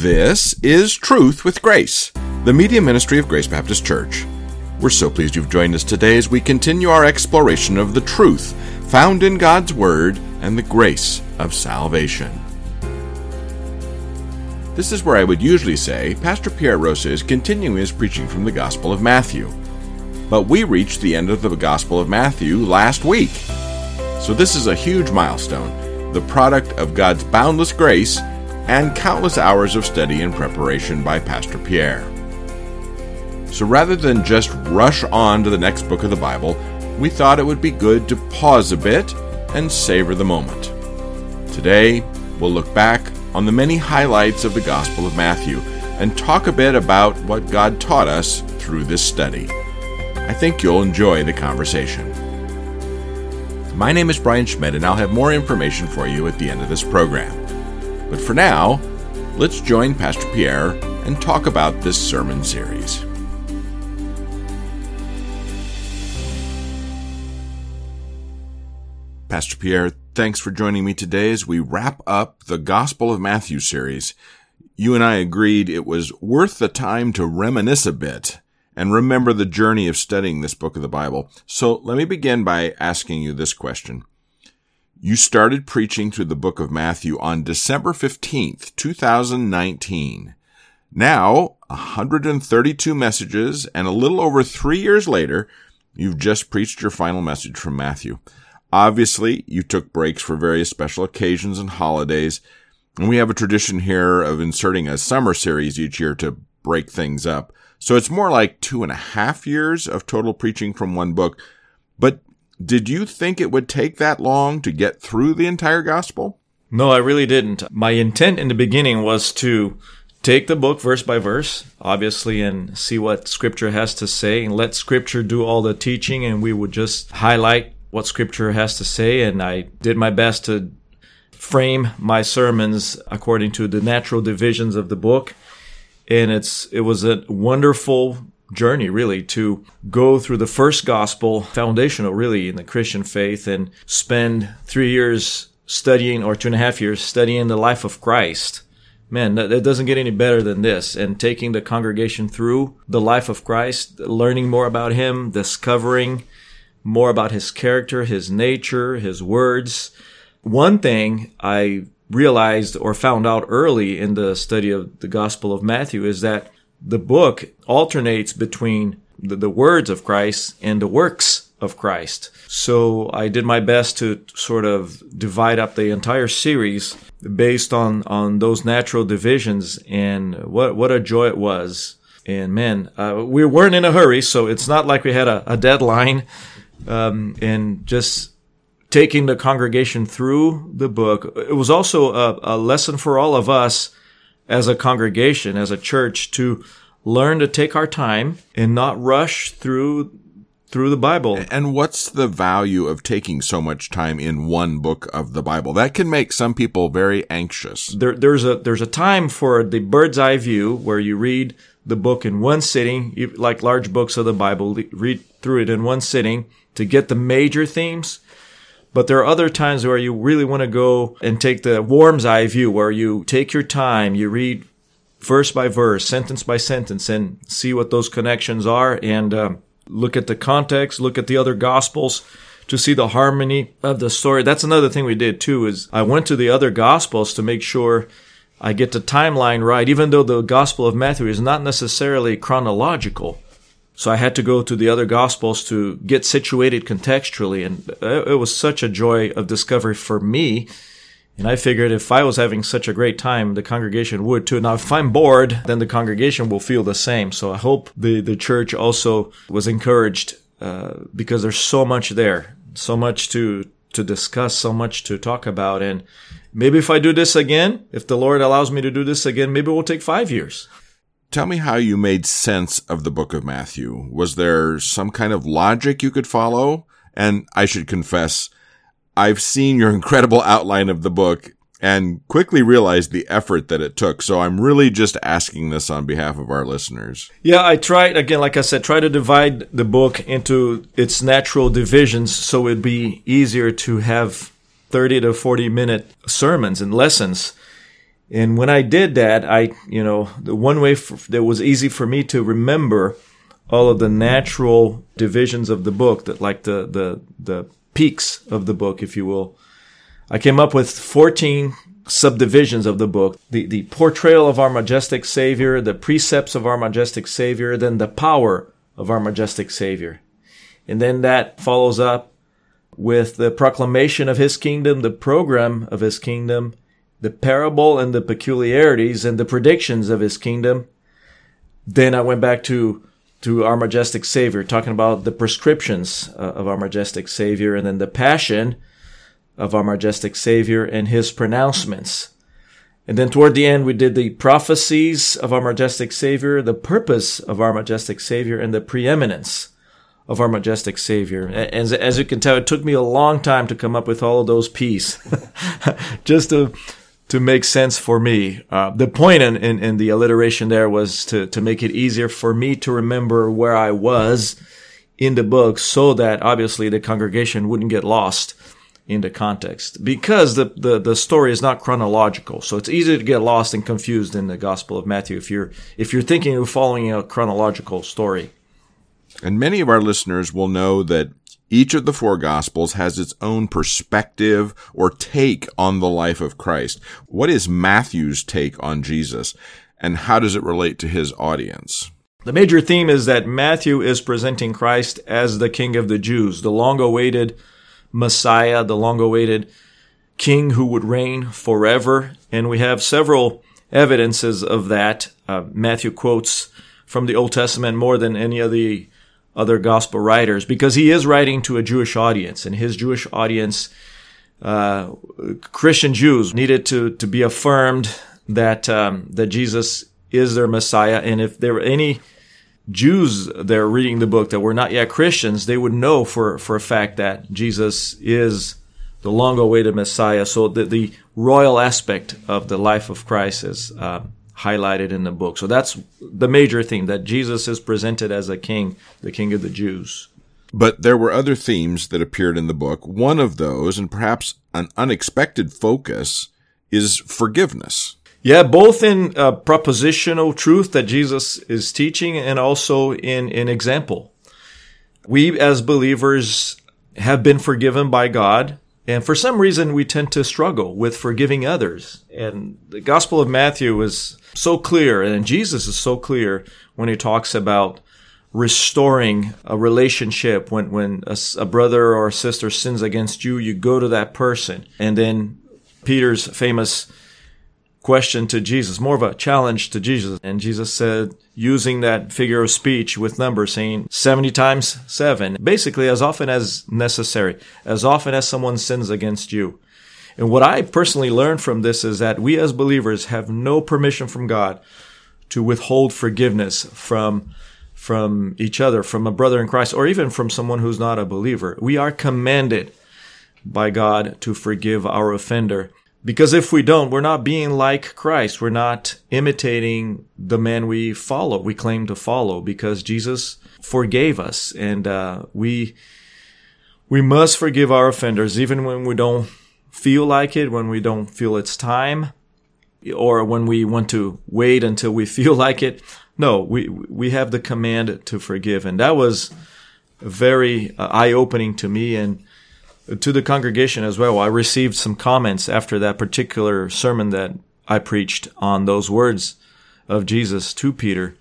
This is Truth with Grace, the media ministry of Grace Baptist Church. We're so pleased you've joined us today as we continue our exploration of the truth found in God's Word and the grace of salvation. This is where I would usually say Pastor Pierre Rosa is continuing his preaching from the Gospel of Matthew. But we reached the end of the Gospel of Matthew last week. So this is a huge milestone, the product of God's boundless grace and countless hours of study and preparation by Pastor Pierre. So rather than just rush on to the next book of the Bible, we thought it would be good to pause a bit and savor the moment. Today, we'll look back on the many highlights of the Gospel of Matthew and talk a bit about what God taught us through this study. I think you'll enjoy the conversation. My name is Brian Schmidt, and I'll have more information for you at the end of this program. But for now, let's join Pastor Pierre and talk about this sermon series. Pastor Pierre, thanks for joining me today as we wrap up the Gospel of Matthew series. You and I agreed it was worth the time to reminisce a bit and remember the journey of studying this book of the Bible. So let me begin by asking you this question. You started preaching through the book of Matthew on December 15th, 2019. Now, 132 messages and a little over three years later, you've just preached your final message from Matthew. Obviously, you took breaks for various special occasions and holidays, and we have a tradition here of inserting a summer series each year to break things up. So it's more like two and a half years of total preaching from one book. Did you think it would take that long to get through the entire gospel? No, I really didn't. My intent in the beginning was to take the book verse by verse, obviously, and see what scripture has to say and let scripture do all the teaching and we would just highlight what scripture has to say. And I did my best to frame my sermons according to the natural divisions of the book. And it's, it was a wonderful journey really to go through the first gospel foundational really in the christian faith and spend three years studying or two and a half years studying the life of christ. Man that, doesn't get any better than this. And taking the congregation through the life of christ learning more about him discovering more about his character his nature his words. One thing i realized or found out early in the study of the gospel of matthew is that the book alternates between the, the words of Christ and the works of Christ. So I did my best to sort of divide up the entire series based on, on those natural divisions and what, what a joy it was. And man, uh, we weren't in a hurry, so it's not like we had a, a deadline. Um, and just taking the congregation through the book, it was also a, a lesson for all of us as a congregation, as a church, to learn to take our time and not rush through through the Bible. And what's the value of taking so much time in one book of the Bible? That can make some people very anxious. There, there's a there's a time for the bird's eye view where you read the book in one sitting, like large books of the Bible, read through it in one sitting to get the major themes. But there are other times where you really want to go and take the worm's eye view, where you take your time, you read verse by verse, sentence by sentence, and see what those connections are, and um, look at the context, look at the other gospels to see the harmony of the story. That's another thing we did too. Is I went to the other gospels to make sure I get the timeline right, even though the Gospel of Matthew is not necessarily chronological. So I had to go to the other gospels to get situated contextually. And it was such a joy of discovery for me. And I figured if I was having such a great time, the congregation would too. Now, if I'm bored, then the congregation will feel the same. So I hope the, the church also was encouraged, uh, because there's so much there, so much to, to discuss, so much to talk about. And maybe if I do this again, if the Lord allows me to do this again, maybe it will take five years. Tell me how you made sense of the book of Matthew. Was there some kind of logic you could follow? And I should confess, I've seen your incredible outline of the book and quickly realized the effort that it took. So I'm really just asking this on behalf of our listeners. Yeah, I tried, again, like I said, try to divide the book into its natural divisions so it'd be easier to have 30 to 40 minute sermons and lessons And when I did that, I, you know, the one way for, that was easy for me to remember all of the natural divisions of the book that like the, the, the peaks of the book, if you will. I came up with 14 subdivisions of the book. The, the portrayal of our majestic Savior, the precepts of our majestic Savior, then the power of our majestic Savior. And then that follows up with the proclamation of his kingdom, the program of his kingdom, the parable and the peculiarities and the predictions of his kingdom. Then I went back to to our majestic Savior, talking about the prescriptions uh, of our majestic Savior, and then the passion of our majestic Savior and his pronouncements. And then toward the end, we did the prophecies of our majestic Savior, the purpose of our majestic Savior, and the preeminence of our majestic Savior. As, as you can tell, it took me a long time to come up with all of those pieces, just to to make sense for me. Uh, the point in, in, in, the alliteration there was to, to make it easier for me to remember where I was in the book so that obviously the congregation wouldn't get lost in the context because the, the, the story is not chronological. So it's easy to get lost and confused in the Gospel of Matthew if you're, if you're thinking of following a chronological story. And many of our listeners will know that each of the four Gospels has its own perspective or take on the life of Christ. What is Matthew's take on Jesus and how does it relate to his audience? The major theme is that Matthew is presenting Christ as the King of the Jews, the long awaited Messiah, the long awaited king who would reign forever. And we have several evidences of that. Uh, Matthew quotes from the Old Testament more than any of the other gospel writers because he is writing to a Jewish audience and his Jewish audience, uh, Christian Jews needed to, to be affirmed that, um, that Jesus is their Messiah. And if there were any Jews there reading the book that were not yet Christians, they would know for, for a fact that Jesus is the long awaited Messiah. So the, the royal aspect of the life of Christ is uh, highlighted in the book. So that's the major theme that Jesus is presented as a king, the king of the Jews. But there were other themes that appeared in the book. One of those, and perhaps an unexpected focus, is forgiveness. Yeah, both in uh, propositional truth that Jesus is teaching and also in, in example. We as believers have been forgiven by God. And for some reason, we tend to struggle with forgiving others. And the Gospel of Matthew is so clear, and Jesus is so clear when he talks about restoring a relationship. When, when a, a brother or a sister sins against you, you go to that person. And then Peter's famous question to Jesus, more of a challenge to Jesus. And Jesus said, using that figure of speech with numbers, saying 70 times 7, basically as often as necessary, as often as someone sins against you. And what I personally learned from this is that we as believers have no permission from God to withhold forgiveness from from each other, from a brother in Christ, or even from someone who's not a believer. We are commanded by God to forgive our offender. Because if we don't, we're not being like Christ. We're not imitating the man we follow, we claim to follow, because Jesus forgave us. And uh, we, we must forgive our offenders, even when we don't feel like it, when we don't feel it's time, or when we want to wait until we feel like it. No, we, we have the command to forgive. And that was very uh, eye opening to me. And to the congregation as well. I received some comments after that particular sermon that I preached on those words of Jesus to Peter,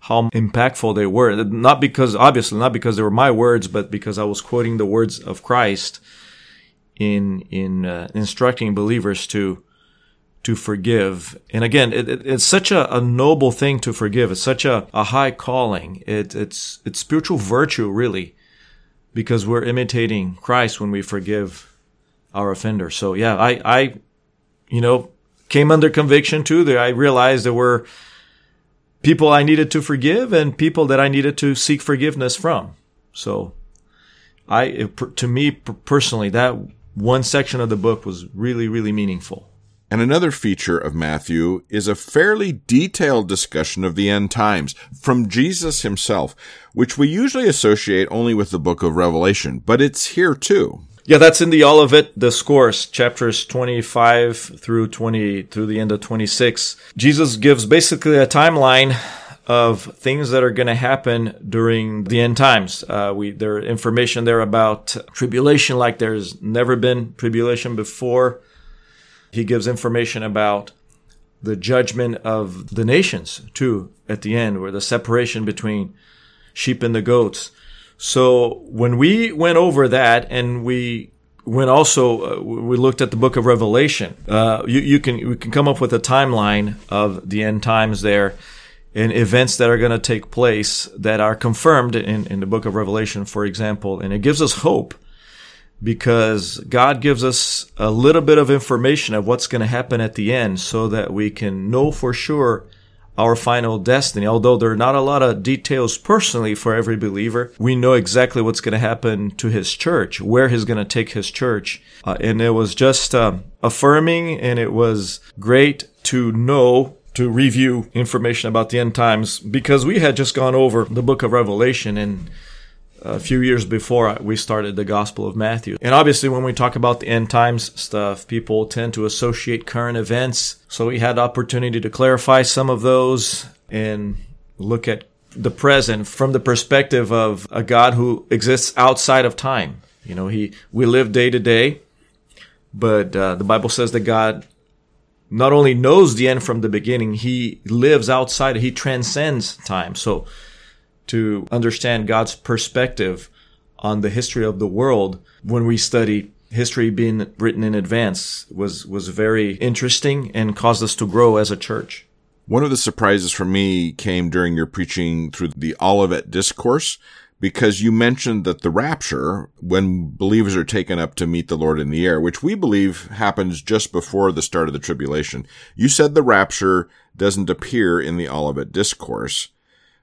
how impactful they were. Not because, obviously, not because they were my words, but because I was quoting the words of Christ in, in uh, instructing believers to, to forgive. And again, it, it, it's such a, a, noble thing to forgive. It's such a, a high calling. It, it's, it's spiritual virtue, really because we're imitating Christ when we forgive our offender. So yeah, I, I, you know, came under conviction too. That I realized there were people I needed to forgive and people that I needed to seek forgiveness from. So I, to me personally, that one section of the book was really, really meaningful. And another feature of Matthew is a fairly detailed discussion of the end times from Jesus himself, which we usually associate only with the book of Revelation, but it's here too. Yeah, that's in the Olivet Discourse, chapters 25 through 20, through the end of 26. Jesus gives basically a timeline of things that are going to happen during the end times. Uh, we there information there about tribulation, like there's never been tribulation before. He gives information about the judgment of the nations too at the end, where the separation between sheep and the goats. So when we went over that and we went also uh, we looked at the book of Revelation, uh, you, you can we can come up with a timeline of the end times there and events that are going to take place that are confirmed in, in the book of Revelation, for example. And it gives us hope because God gives us a little bit of information of what's going to happen at the end so that we can know for sure our final destiny. Although there are not a lot of details personally for every believer, we know exactly what's going to happen to his church, where he's going to take his church. Uh, and it was just um, affirming and it was great to know to review information about the end times because we had just gone over the book of Revelation and a few years before we started the Gospel of Matthew. And obviously, when we talk about the end times stuff, people tend to associate current events. So we had opportunity to clarify some of those and look at the present from the perspective of a God who exists outside of time. You know, he we live day to day, but uh, the Bible says that God not only knows the end from the beginning, he lives outside, he transcends time. So to understand God's perspective on the history of the world when we study history being written in advance was was very interesting and caused us to grow as a church. One of the surprises for me came during your preaching through the Olivet discourse because you mentioned that the rapture, when believers are taken up to meet the Lord in the air, which we believe happens just before the start of the tribulation, you said the rapture doesn't appear in the Olivet discourse.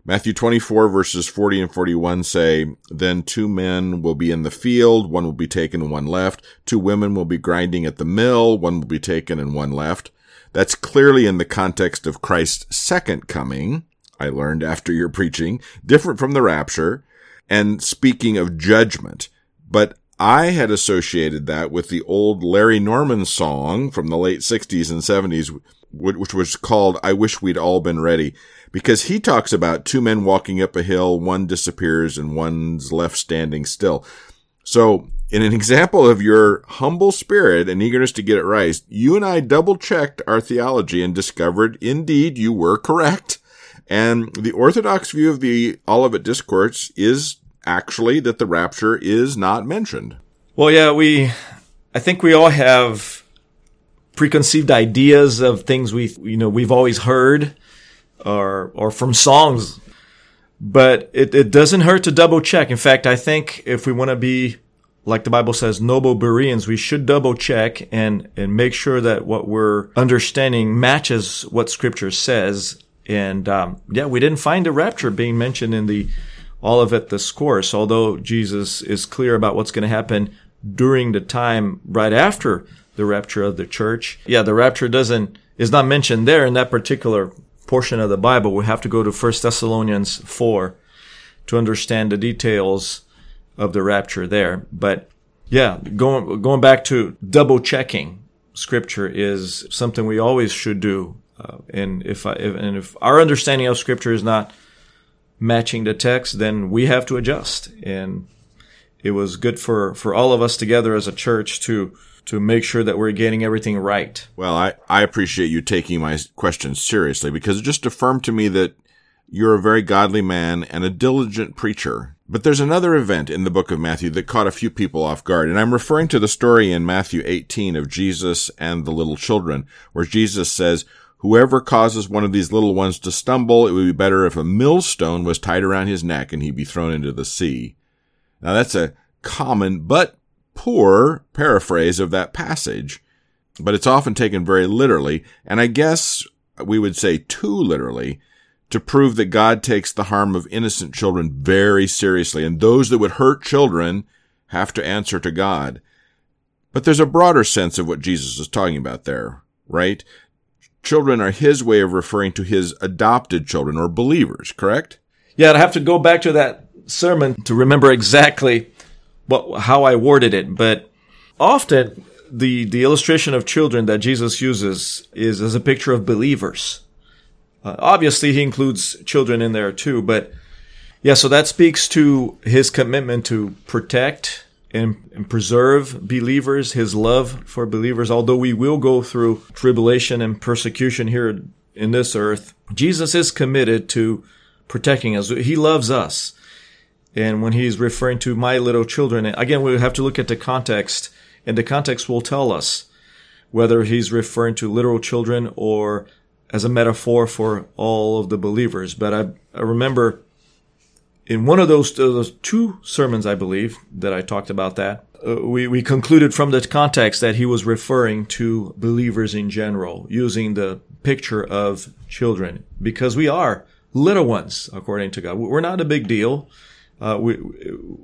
Matthew 24 verses 40 and 41 say, Then two men will be in the field, one will be taken and one left. Two women will be grinding at the mill, one will be taken and one left. That's clearly in the context of Christ's second coming. I learned after your preaching, different from the rapture and speaking of judgment. But I had associated that with the old Larry Norman song from the late 60s and 70s, which was called I Wish We'd All Been Ready, because he talks about two men walking up a hill, one disappears and one's left standing still. So, in an example of your humble spirit and eagerness to get it right, you and I double checked our theology and discovered indeed you were correct. And the Orthodox view of the Olivet Discourse is actually that the rapture is not mentioned. Well, yeah, we, I think we all have preconceived ideas of things we, you know, we've always heard or, or from songs, but it, it doesn't hurt to double check. In fact, I think if we want to be like the Bible says, noble Bereans, we should double check and, and make sure that what we're understanding matches what scripture says and um, yeah, we didn't find a rapture being mentioned in the all of Olivet Discourse, although Jesus is clear about what's going to happen during the time right after the rapture of the church. Yeah, the rapture doesn't is not mentioned there in that particular portion of the Bible. We have to go to 1 Thessalonians 4 to understand the details of the rapture there. But yeah, going going back to double checking scripture is something we always should do uh, and if, I, if, and if our understanding of Scripture is not matching the text, then we have to adjust. And it was good for for all of us together as a church to to make sure that we're getting everything right. Well, I, I appreciate you taking my questions seriously because it just affirmed to me that you're a very godly man and a diligent preacher. But there's another event in the book of Matthew that caught a few people off guard. And I'm referring to the story in Matthew 18 of Jesus and the little children, where Jesus says, Whoever causes one of these little ones to stumble, it would be better if a millstone was tied around his neck and he be thrown into the sea. Now that's a common but poor paraphrase of that passage, but it's often taken very literally, and I guess we would say too literally, to prove that God takes the harm of innocent children very seriously, and those that would hurt children have to answer to God. But there's a broader sense of what Jesus is talking about there, right? children are his way of referring to his adopted children or believers, correct? Yeah, i have to go back to that sermon to remember exactly what how I worded it, but often the the illustration of children that Jesus uses is as a picture of believers. Uh, obviously, he includes children in there too, but yeah, so that speaks to his commitment to protect and, and preserve believers, his love for believers. Although we will go through tribulation and persecution here in this earth, Jesus is committed to protecting us. He loves us. And when he's referring to my little children, again, we have to look at the context, and the context will tell us whether he's referring to literal children or as a metaphor for all of the believers. But I, I remember in one of those, those two sermons, I believe, that I talked about that, uh, we, we concluded from the context that he was referring to believers in general, using the picture of children, because we are little ones, according to God. We're not a big deal. Uh, we,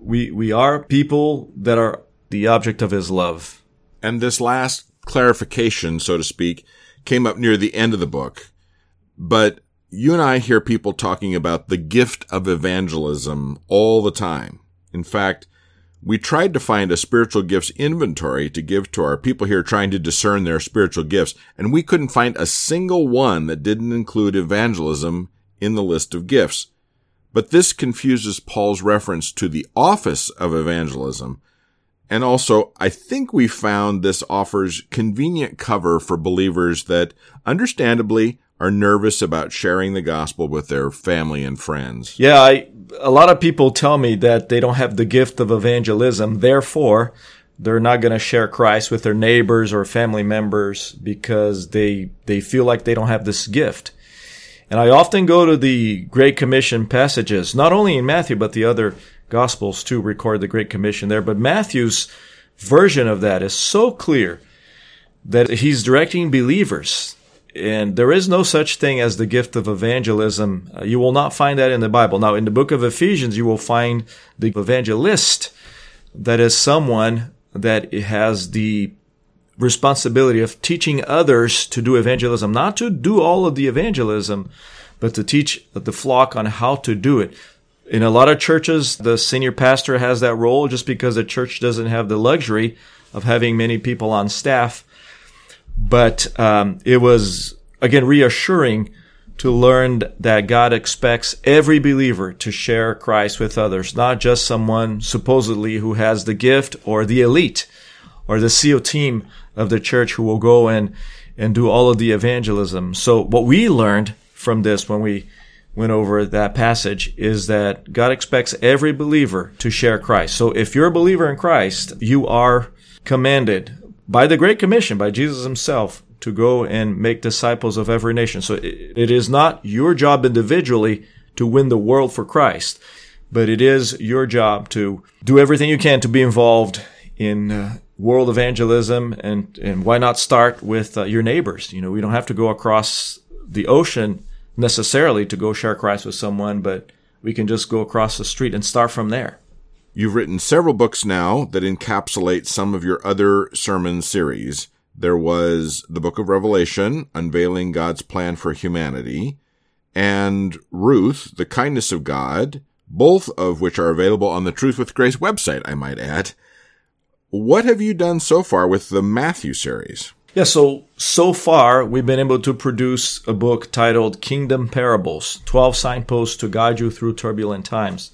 we, we are people that are the object of his love. And this last clarification, so to speak, came up near the end of the book. But you and I hear people talking about the gift of evangelism all the time. In fact, we tried to find a spiritual gifts inventory to give to our people here trying to discern their spiritual gifts, and we couldn't find a single one that didn't include evangelism in the list of gifts. But this confuses Paul's reference to the office of evangelism. And also, I think we found this offers convenient cover for believers that understandably are nervous about sharing the gospel with their family and friends. Yeah, I, a lot of people tell me that they don't have the gift of evangelism. Therefore, they're not going to share Christ with their neighbors or family members because they, they feel like they don't have this gift. And I often go to the Great Commission passages, not only in Matthew, but the other Gospels too record the Great Commission there. But Matthew's version of that is so clear that he's directing believers. And there is no such thing as the gift of evangelism. Uh, you will not find that in the Bible. Now, in the book of Ephesians, you will find the evangelist. That is someone that has the responsibility of teaching others to do evangelism, not to do all of the evangelism, but to teach the flock on how to do it. In a lot of churches, the senior pastor has that role just because the church doesn't have the luxury of having many people on staff. But um, it was, again, reassuring to learn that God expects every believer to share Christ with others, not just someone supposedly who has the gift or the elite or the SEAL team of the church who will go and, and do all of the evangelism. So what we learned from this when we went over that passage is that God expects every believer to share Christ. So if you're a believer in Christ, you are commanded by the Great Commission, by Jesus himself, to go and make disciples of every nation. So it is not your job individually to win the world for Christ, but it is your job to do everything you can to be involved in uh, world evangelism and and why not start with uh, your neighbors? You know we don't have to go across the ocean necessarily to go share Christ with someone but we can just go across the street and start from there. You've written several books now that encapsulate some of your other sermon series. There was the book of revelation unveiling god's plan for humanity and ruth the kindness of god both of which are available on the truth with grace website i might add what have you done so far with the Matthew series? Yeah, so so far we've been able to produce a book titled Kingdom Parables: 12 Signposts to Guide You Through Turbulent Times.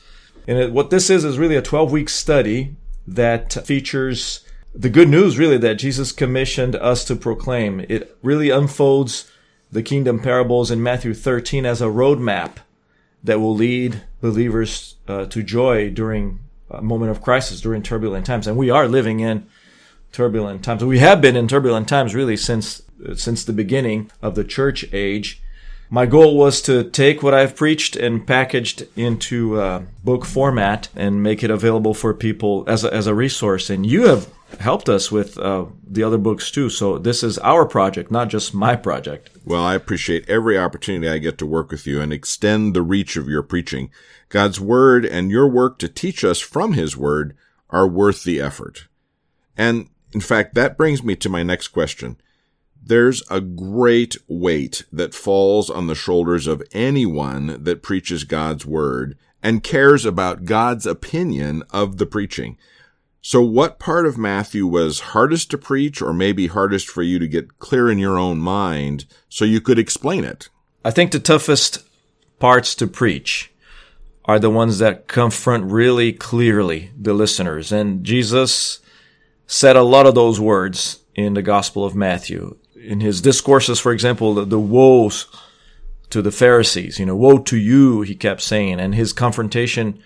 And it, what this is is really a 12-week study that features the good news really that Jesus commissioned us to proclaim. It really unfolds the kingdom parables in Matthew 13 as a roadmap that will lead believers uh, to joy during moment of crisis during turbulent times, and we are living in turbulent times. We have been in turbulent times really since since the beginning of the church age. My goal was to take what I've preached and packaged into book format and make it available for people as a, as a resource. And you have helped us with uh, the other books too. So this is our project, not just my project. Well, I appreciate every opportunity I get to work with you and extend the reach of your preaching. God's word and your work to teach us from his word are worth the effort. And in fact, that brings me to my next question. There's a great weight that falls on the shoulders of anyone that preaches God's word and cares about God's opinion of the preaching. So, what part of Matthew was hardest to preach, or maybe hardest for you to get clear in your own mind so you could explain it? I think the toughest parts to preach are the ones that confront really clearly the listeners. And Jesus said a lot of those words in the Gospel of Matthew. In his discourses, for example, the, the woes to the Pharisees, you know, woe to you, he kept saying, and his confrontation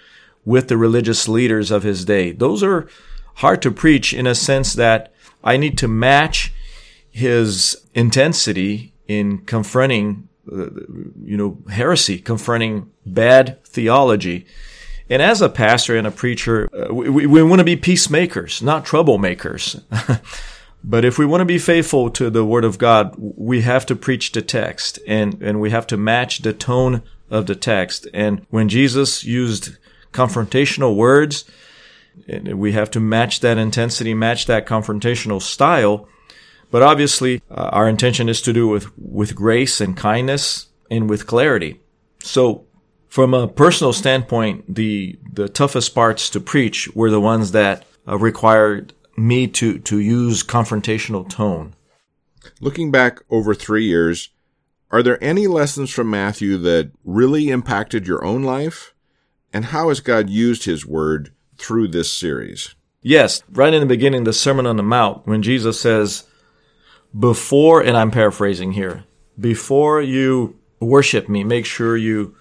with the religious leaders of his day. Those are hard to preach in a sense that I need to match his intensity in confronting, uh, you know, heresy, confronting bad theology. And as a pastor and a preacher, uh, we, we want to be peacemakers, not troublemakers. but if we want to be faithful to the Word of God, we have to preach the text and, and we have to match the tone of the text. And when Jesus used confrontational words, we have to match that intensity, match that confrontational style. But obviously, uh, our intention is to do with, with grace and kindness and with clarity. So, from a personal standpoint, the, the toughest parts to preach were the ones that uh, required me to, to use confrontational tone. Looking back over three years, are there any lessons from Matthew that really impacted your own life? And how has God used his word through this series. Yes, right in the beginning, the Sermon on the Mount, when Jesus says, before, and I'm paraphrasing here, before you worship me, make sure you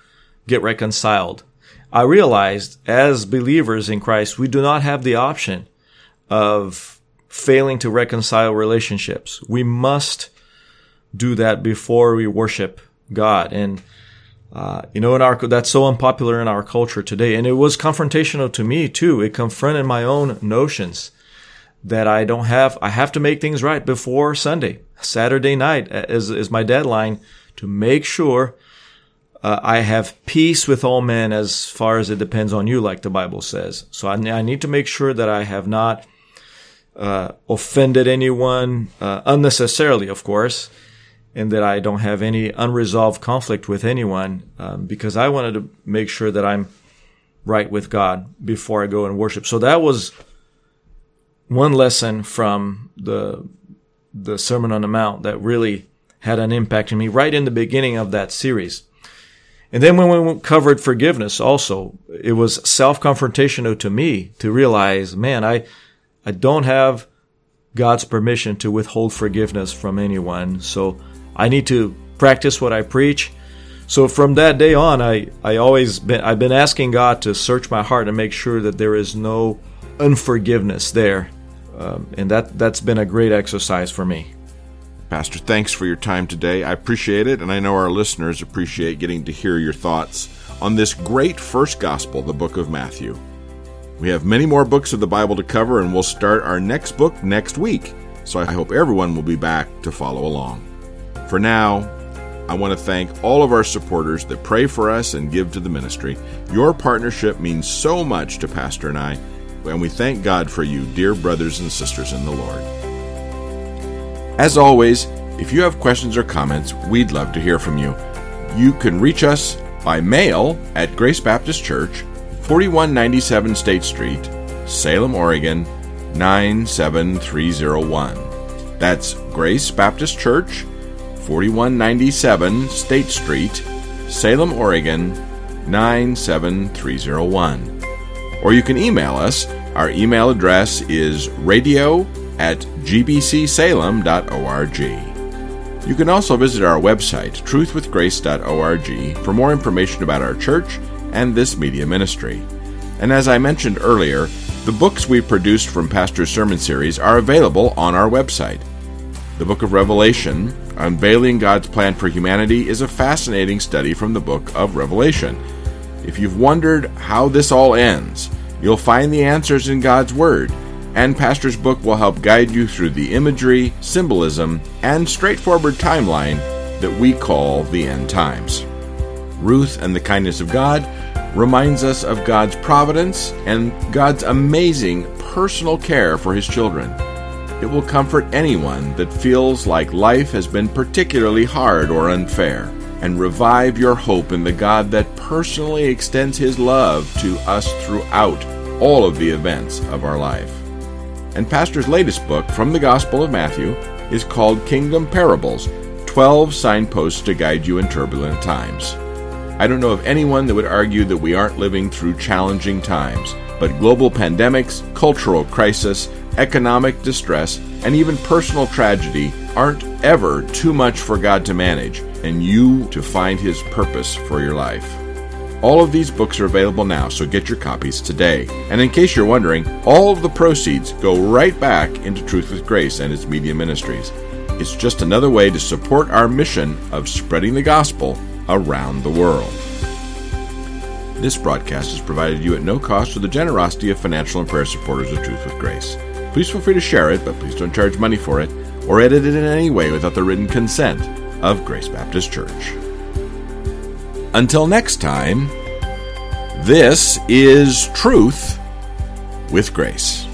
get reconciled. I realized as believers in Christ, we do not have the option of failing to reconcile relationships. We must do that before we worship God. And uh, you know, in our that's so unpopular in our culture today, and it was confrontational to me too. It confronted my own notions that I don't have. I have to make things right before Sunday. Saturday night is is my deadline to make sure uh, I have peace with all men as far as it depends on you, like the Bible says. So I, I need to make sure that I have not uh, offended anyone uh, unnecessarily, of course and that I don't have any unresolved conflict with anyone um, because I wanted to make sure that I'm right with God before I go and worship. So that was one lesson from the the Sermon on the Mount that really had an impact on me right in the beginning of that series. And then when we covered forgiveness also, it was self-confrontational to me to realize, man, I I don't have God's permission to withhold forgiveness from anyone. So I need to practice what I preach. So from that day on, I, I always been I've been asking God to search my heart and make sure that there is no unforgiveness there, um, and that that's been a great exercise for me. Pastor, thanks for your time today. I appreciate it, and I know our listeners appreciate getting to hear your thoughts on this great first gospel, the book of Matthew. We have many more books of the Bible to cover, and we'll start our next book next week. So I hope everyone will be back to follow along. For now, I want to thank all of our supporters that pray for us and give to the ministry. Your partnership means so much to Pastor and I, and we thank God for you, dear brothers and sisters in the Lord. As always, if you have questions or comments, we'd love to hear from you. You can reach us by mail at Grace Baptist Church, 4197 State Street, Salem, Oregon 97301. That's Grace Baptist Church, 4197 State Street, Salem, Oregon 97301. Or you can email us. Our email address is radio at gbcsalem.org. You can also visit our website, truthwithgrace.org, for more information about our church and this media ministry. And as I mentioned earlier, the books we've produced from Pastor's Sermon Series are available on our website. The book of Revelation, Unveiling God's Plan for Humanity, is a fascinating study from the book of Revelation. If you've wondered how this all ends, you'll find the answers in God's Word, and Pastor's book will help guide you through the imagery, symbolism, and straightforward timeline that we call the end times. Ruth and the Kindness of God reminds us of God's providence and God's amazing personal care for His children. It will comfort anyone that feels like life has been particularly hard or unfair, and revive your hope in the God that personally extends His love to us throughout all of the events of our life. And Pastor's latest book from the Gospel of Matthew is called Kingdom Parables 12 Signposts to Guide You in Turbulent Times. I don't know of anyone that would argue that we aren't living through challenging times, but global pandemics, cultural crisis, economic distress, and even personal tragedy aren't ever too much for God to manage and you to find His purpose for your life. All of these books are available now, so get your copies today. And in case you're wondering, all of the proceeds go right back into Truth with Grace and its media ministries. It's just another way to support our mission of spreading the gospel around the world. This broadcast is provided you at no cost through the generosity of financial and prayer supporters of Truth with Grace. Please feel free to share it, but please don't charge money for it or edit it in any way without the written consent of Grace Baptist Church. Until next time, this is Truth with Grace.